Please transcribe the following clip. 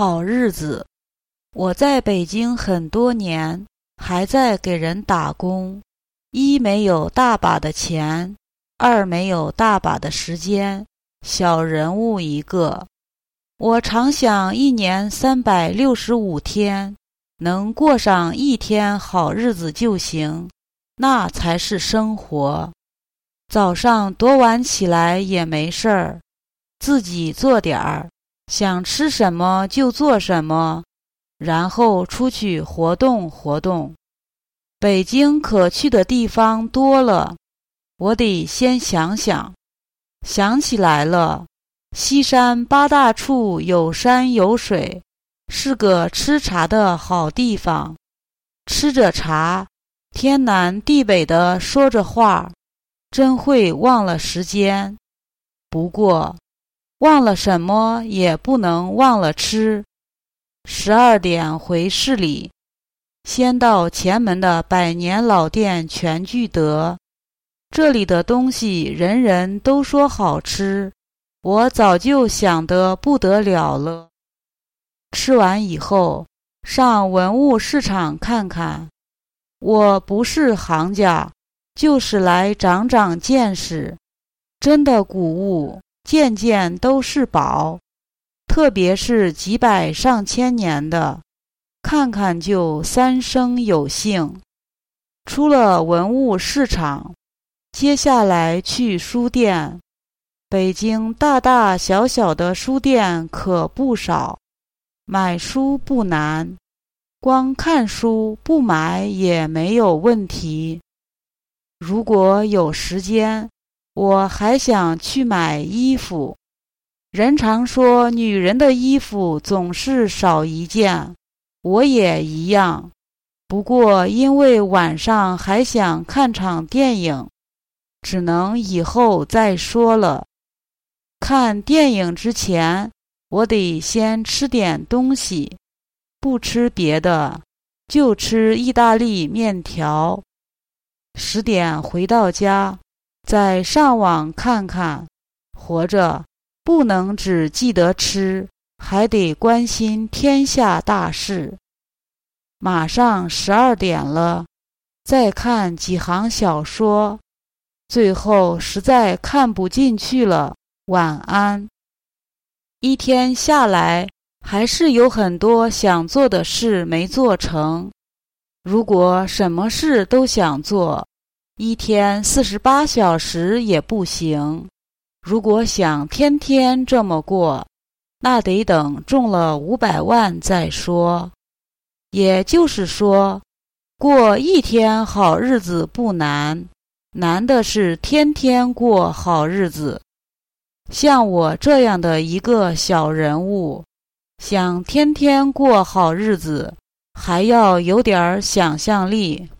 好日子，我在北京很多年，还在给人打工。一没有大把的钱，二没有大把的时间，小人物一个。我常想，一年三百六十五天，能过上一天好日子就行，那才是生活。早上多晚起来也没事儿，自己做点儿。想吃什么就做什么，然后出去活动活动。北京可去的地方多了，我得先想想。想起来了，西山八大处有山有水，是个吃茶的好地方。吃着茶，天南地北的说着话，真会忘了时间。不过。忘了什么也不能忘了吃。十二点回市里，先到前门的百年老店全聚德。这里的东西人人都说好吃，我早就想得不得了了。吃完以后，上文物市场看看。我不是行家，就是来长长见识。真的古物。件件都是宝，特别是几百上千年的，看看就三生有幸。出了文物市场，接下来去书店。北京大大小小的书店可不少，买书不难，光看书不买也没有问题。如果有时间。我还想去买衣服。人常说女人的衣服总是少一件，我也一样。不过因为晚上还想看场电影，只能以后再说了。看电影之前，我得先吃点东西，不吃别的，就吃意大利面条。十点回到家。再上网看看，活着不能只记得吃，还得关心天下大事。马上十二点了，再看几行小说，最后实在看不进去了，晚安。一天下来，还是有很多想做的事没做成。如果什么事都想做，一天四十八小时也不行。如果想天天这么过，那得等中了五百万再说。也就是说，过一天好日子不难，难的是天天过好日子。像我这样的一个小人物，想天天过好日子，还要有点想象力。